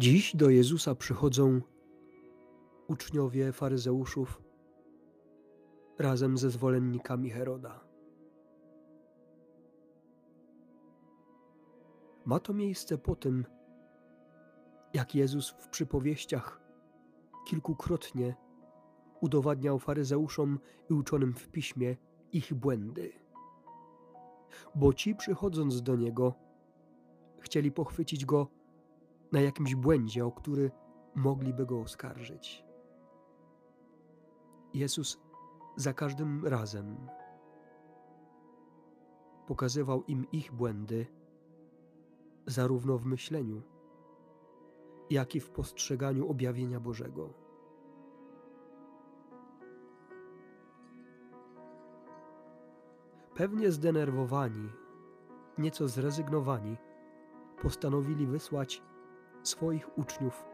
Dziś do Jezusa przychodzą uczniowie faryzeuszów razem ze zwolennikami Heroda. Ma to miejsce po tym, jak Jezus w przypowieściach kilkukrotnie udowadniał faryzeuszom i uczonym w piśmie ich błędy. Bo ci przychodząc do niego, chcieli pochwycić go na jakimś błędzie, o który mogliby go oskarżyć. Jezus za każdym razem pokazywał im ich błędy, zarówno w myśleniu, jak i w postrzeganiu objawienia Bożego. Pewnie zdenerwowani, nieco zrezygnowani, postanowili wysłać swoich uczniów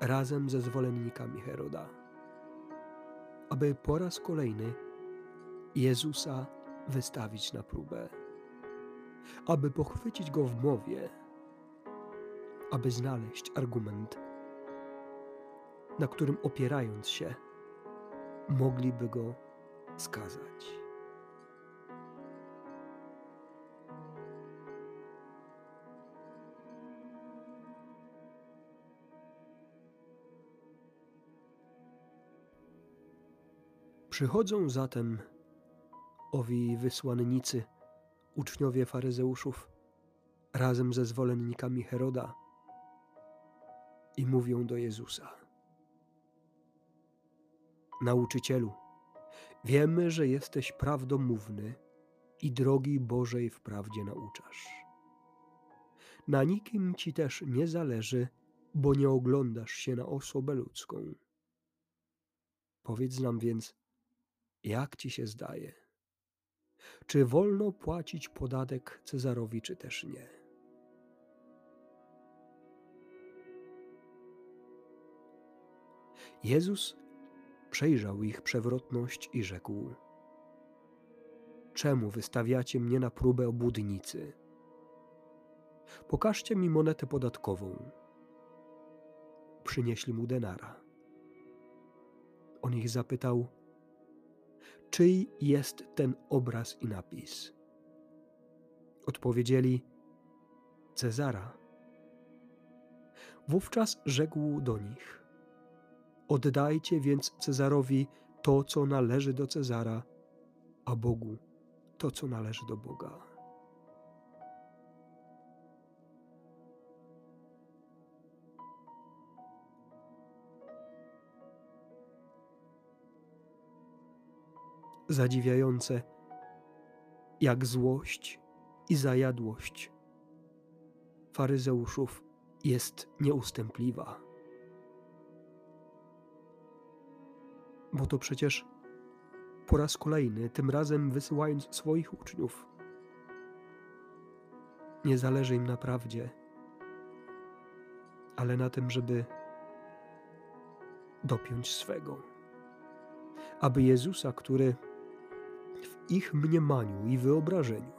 razem ze zwolennikami Heroda, aby po raz kolejny Jezusa wystawić na próbę, aby pochwycić go w mowie, aby znaleźć argument, na którym opierając się, mogliby go skazać. Przychodzą zatem owi wysłannicy, uczniowie faryzeuszów, razem ze zwolennikami Heroda i mówią do Jezusa: Nauczycielu, wiemy, że jesteś prawdomówny i drogi Bożej wprawdzie nauczasz. Na nikim ci też nie zależy, bo nie oglądasz się na osobę ludzką. Powiedz nam więc, jak ci się zdaje? Czy wolno płacić podatek Cezarowi, czy też nie? Jezus przejrzał ich przewrotność i rzekł: Czemu wystawiacie mnie na próbę obłudnicy? Pokażcie mi monetę podatkową. Przynieśli mu denara. On ich zapytał: czyj jest ten obraz i napis? Odpowiedzieli: Cezara. Wówczas rzekł do nich: Oddajcie więc Cezarowi to, co należy do Cezara, a Bogu to, co należy do Boga. Zadziwiające, jak złość i zajadłość faryzeuszów jest nieustępliwa. Bo to przecież po raz kolejny, tym razem wysyłając swoich uczniów, nie zależy im na prawdzie, ale na tym, żeby dopiąć swego. Aby Jezusa, który ich mniemaniu i wyobrażeniu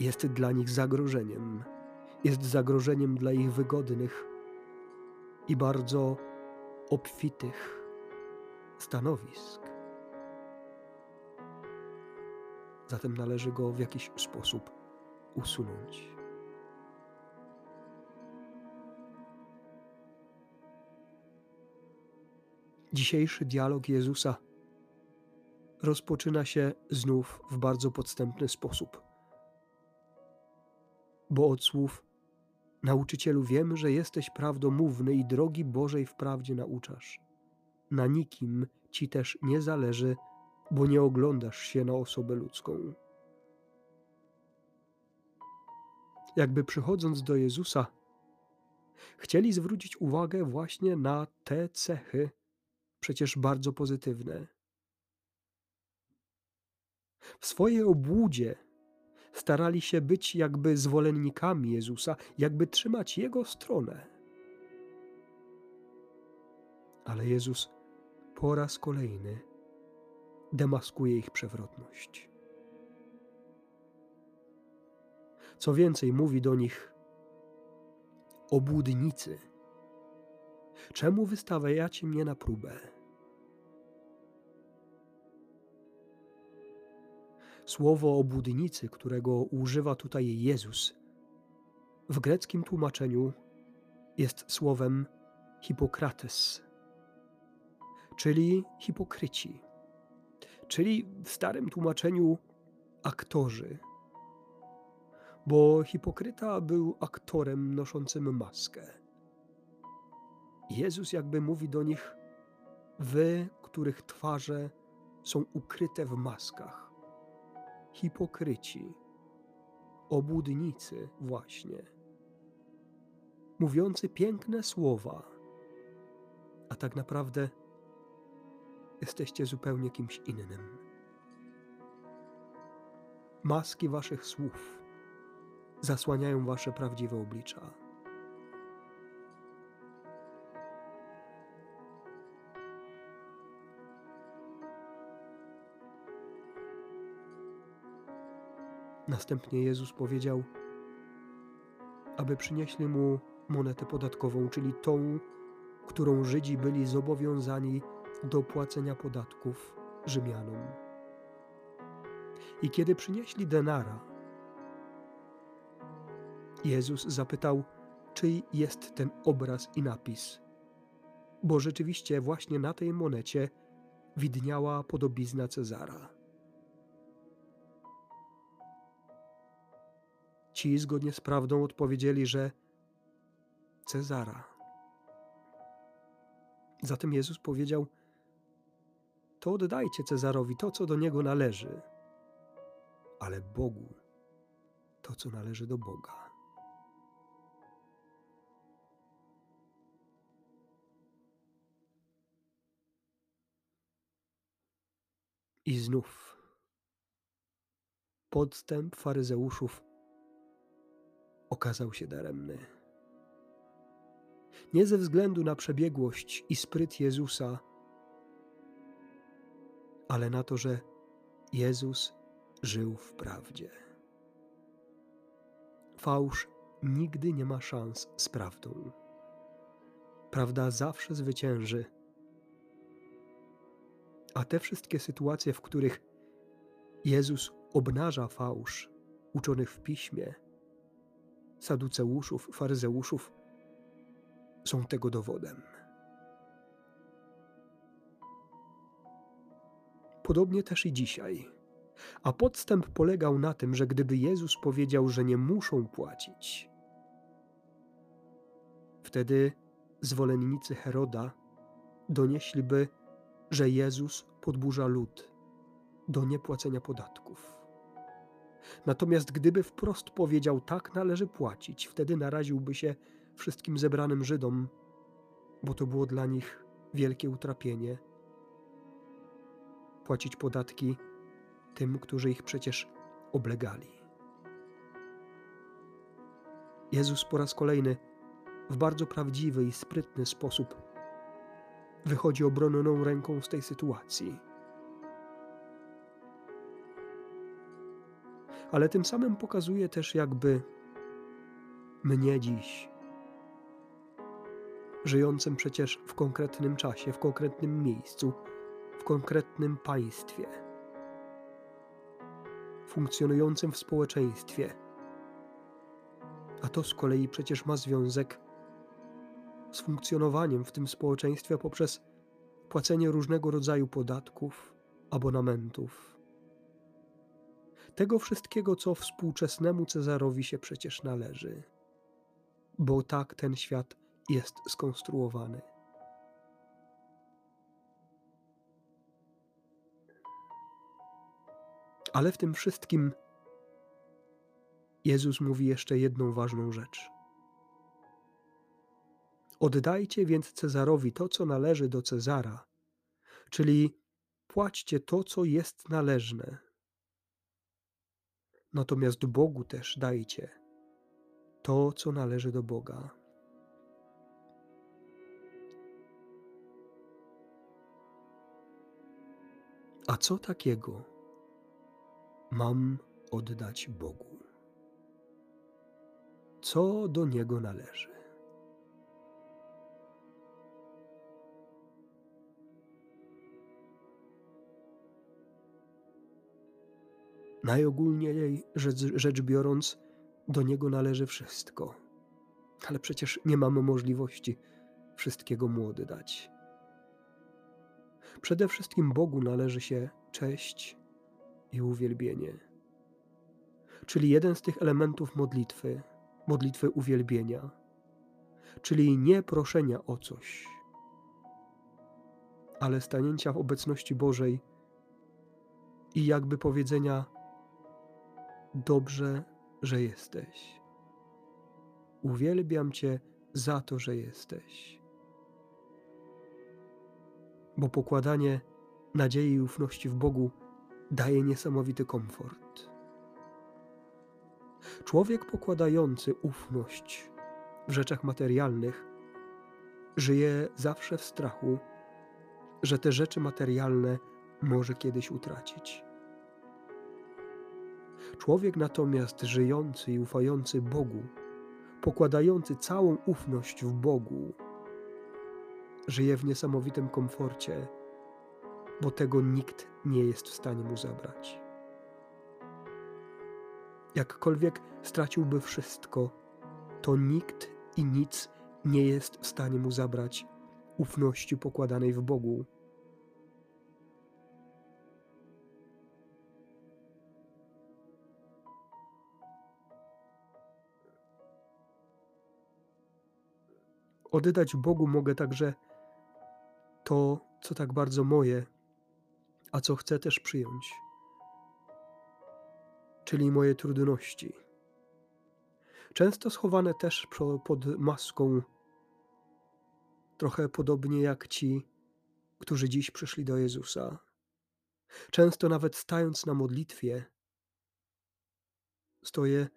jest dla nich zagrożeniem, jest zagrożeniem dla ich wygodnych i bardzo obfitych stanowisk. Zatem należy go w jakiś sposób usunąć. Dzisiejszy dialog Jezusa rozpoczyna się znów w bardzo podstępny sposób. Bo od słów Nauczycielu, wiemy, że jesteś prawdomówny i drogi Bożej wprawdzie nauczasz. Na nikim ci też nie zależy, bo nie oglądasz się na osobę ludzką. Jakby przychodząc do Jezusa, chcieli zwrócić uwagę właśnie na te cechy, przecież bardzo pozytywne w swojej obłudzie starali się być jakby zwolennikami Jezusa, jakby trzymać Jego stronę. Ale Jezus po raz kolejny demaskuje ich przewrotność. Co więcej, mówi do nich: obłudnicy. Czemu wystawiacie mnie na próbę? Słowo obłudnicy, którego używa tutaj Jezus, w greckim tłumaczeniu jest słowem hipokrates, czyli hipokryci, czyli w starym tłumaczeniu aktorzy, bo hipokryta był aktorem noszącym maskę. Jezus jakby mówi do nich: Wy, których twarze są ukryte w maskach, hipokryci, obłudnicy, właśnie, mówiący piękne słowa, a tak naprawdę jesteście zupełnie kimś innym. Maski waszych słów zasłaniają wasze prawdziwe oblicza. Następnie Jezus powiedział, aby przynieśli mu monetę podatkową, czyli tą, którą Żydzi byli zobowiązani do płacenia podatków Rzymianom. I kiedy przynieśli denara, Jezus zapytał, czyj jest ten obraz i napis. Bo rzeczywiście właśnie na tej monecie widniała podobizna Cezara. Ci zgodnie z prawdą odpowiedzieli, że Cezara. Zatem Jezus powiedział: To oddajcie Cezarowi to, co do niego należy, ale Bogu to, co należy do Boga. I znów podstęp faryzeuszów okazał się daremny. Nie ze względu na przebiegłość i spryt Jezusa, ale na to, że Jezus żył w prawdzie. Fałsz nigdy nie ma szans z prawdą. Prawda zawsze zwycięży. A te wszystkie sytuacje, w których Jezus obnaża fałsz uczonych w piśmie, saduceuszów, faryzeuszów, są tego dowodem. Podobnie też i dzisiaj. A podstęp polegał na tym, że gdyby Jezus powiedział, że nie muszą płacić, wtedy zwolennicy Heroda donieśliby, że Jezus podburza lud do niepłacenia podatków. Natomiast gdyby wprost powiedział, tak należy płacić, wtedy naraziłby się wszystkim zebranym Żydom, bo to było dla nich wielkie utrapienie. Płacić podatki tym, którzy ich przecież oblegali. Jezus po raz kolejny w bardzo prawdziwy i sprytny sposób wychodzi obronną ręką z tej sytuacji. Ale tym samym pokazuje też, jakby mnie dziś, żyjącym przecież w konkretnym czasie, w konkretnym miejscu, w konkretnym państwie funkcjonującym w społeczeństwie. A to z kolei przecież ma związek z funkcjonowaniem w tym społeczeństwie poprzez płacenie różnego rodzaju podatków, abonamentów. Tego wszystkiego, co współczesnemu Cezarowi się przecież należy, bo tak ten świat jest skonstruowany. Ale w tym wszystkim Jezus mówi jeszcze jedną ważną rzecz. Oddajcie więc Cezarowi to, co należy do Cezara, czyli płaćcie to, co jest należne. Natomiast Bogu też dajcie to, co należy do Boga. A co takiego mam oddać Bogu? Co do Niego należy? Najogólniej rzecz, rzecz biorąc, do Niego należy wszystko. Ale przecież nie mamy możliwości wszystkiego Mu oddać. Przede wszystkim Bogu należy się cześć i uwielbienie. Czyli jeden z tych elementów modlitwy, modlitwy uwielbienia, czyli nie proszenia o coś, ale stanięcia w obecności Bożej i jakby powiedzenia: Dobrze, że jesteś. Uwielbiam Cię za to, że jesteś. Bo pokładanie nadziei i ufności w Bogu daje niesamowity komfort. Człowiek pokładający ufność w rzeczach materialnych żyje zawsze w strachu, że te rzeczy materialne może kiedyś utracić. Człowiek natomiast żyjący i ufający Bogu, pokładający całą ufność w Bogu, żyje w niesamowitym komforcie, bo tego nikt nie jest w stanie mu zabrać. Jakkolwiek straciłby wszystko, to nikt i nic nie jest w stanie mu zabrać ufności pokładanej w Bogu. Oddać Bogu mogę także to, co tak bardzo moje, a co chcę też przyjąć, czyli moje trudności. Często schowane też pod maską, trochę podobnie jak ci, którzy dziś przyszli do Jezusa. Często nawet stając na modlitwie, stoję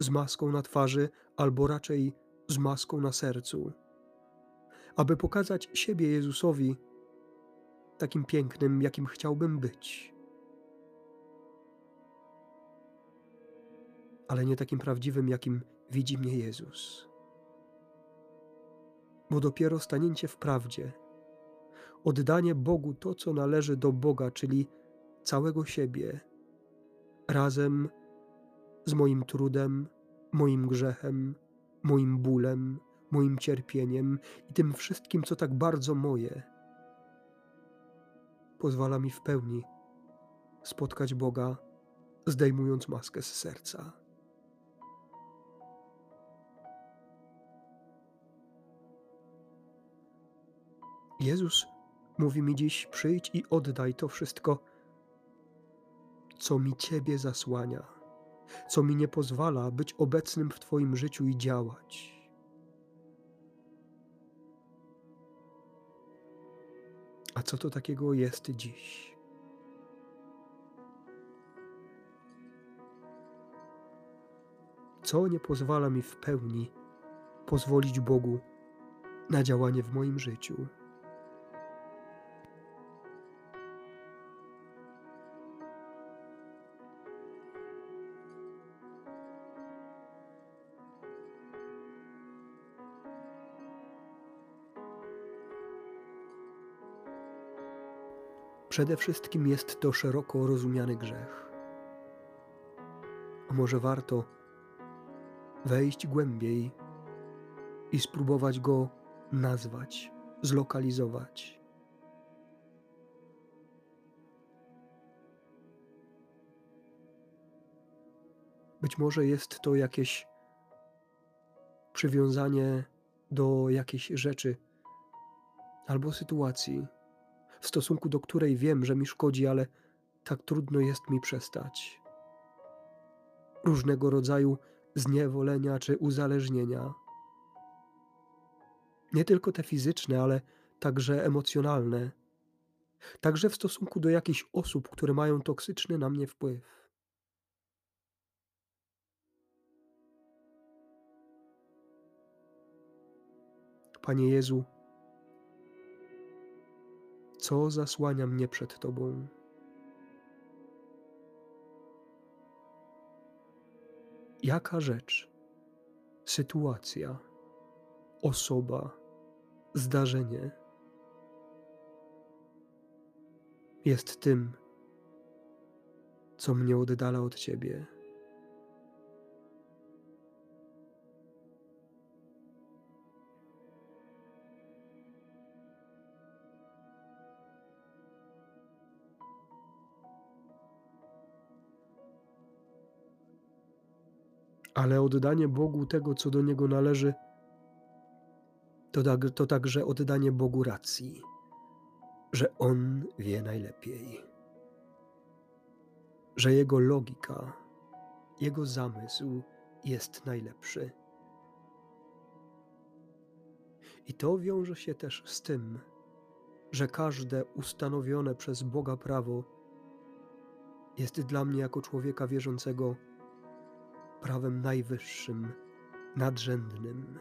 z maską na twarzy, albo raczej z maską na sercu aby pokazać siebie Jezusowi takim pięknym, jakim chciałbym być. Ale nie takim prawdziwym, jakim widzi mnie Jezus. Bo dopiero stanięcie w prawdzie, oddanie Bogu to, co należy do Boga, czyli całego siebie, razem z moim trudem, moim grzechem, moim bólem, moim cierpieniem i tym wszystkim, co tak bardzo moje, pozwala mi w pełni spotkać Boga, zdejmując maskę z serca. Jezus mówi mi dziś: przyjdź i oddaj to wszystko, co mi Ciebie zasłania, co mi nie pozwala być obecnym w Twoim życiu i działać. Co to takiego jest dziś? Co nie pozwala mi w pełni pozwolić Bogu na działanie w moim życiu? Przede wszystkim jest to szeroko rozumiany grzech. A może warto wejść głębiej i spróbować go nazwać, zlokalizować. Być może jest to jakieś przywiązanie do jakiejś rzeczy albo sytuacji, w stosunku do której wiem, że mi szkodzi, ale tak trudno jest mi przestać. Różnego rodzaju zniewolenia czy uzależnienia. Nie tylko te fizyczne, ale także emocjonalne. Także w stosunku do jakichś osób, które mają toksyczny na mnie wpływ. Panie Jezu, co zasłania mnie przed Tobą? Jaka rzecz, sytuacja, osoba, zdarzenie jest tym, co mnie oddala od Ciebie. Ale oddanie Bogu tego, co do Niego należy, to, tak, to także oddanie Bogu racji, że On wie najlepiej, że Jego logika, Jego zamysł jest najlepszy. I to wiąże się też z tym, że każde ustanowione przez Boga prawo jest dla mnie jako człowieka wierzącego prawem najwyższym, nadrzędnym.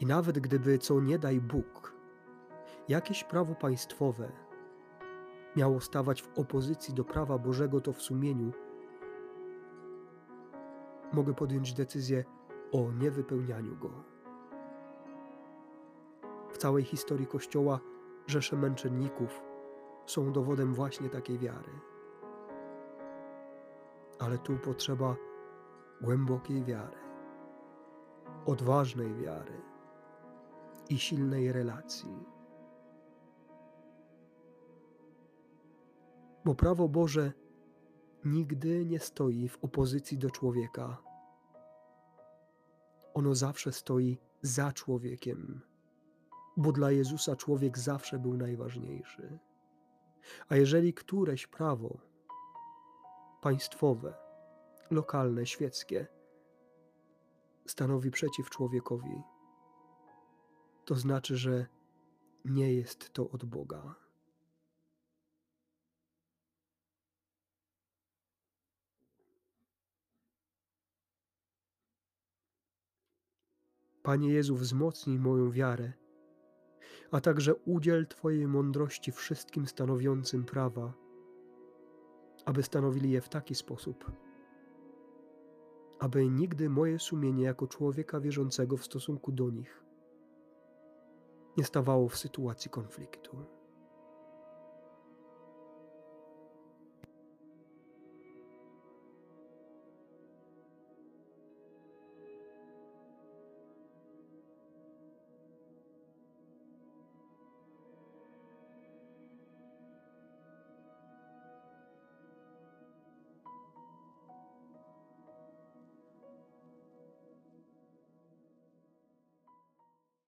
I nawet gdyby, co nie daj Bóg, jakieś prawo państwowe miało stawać w opozycji do prawa Bożego, to w sumieniu mogę podjąć decyzję o niewypełnianiu go. W całej historii Kościoła rzesze męczenników są dowodem właśnie takiej wiary. Ale tu potrzeba głębokiej wiary, odważnej wiary i silnej relacji. Bo prawo Boże nigdy nie stoi w opozycji do człowieka. Ono zawsze stoi za człowiekiem, bo dla Jezusa człowiek zawsze był najważniejszy. A jeżeli któreś prawo państwowe, lokalne, świeckie stanowi przeciw człowiekowi, to znaczy, że nie jest to od Boga. Panie Jezu, wzmocnij moją wiarę, a także udziel Twojej mądrości wszystkim stanowiącym prawa, aby stanowili je w taki sposób, aby nigdy moje sumienie jako człowieka wierzącego w stosunku do nich nie stawało w sytuacji konfliktu.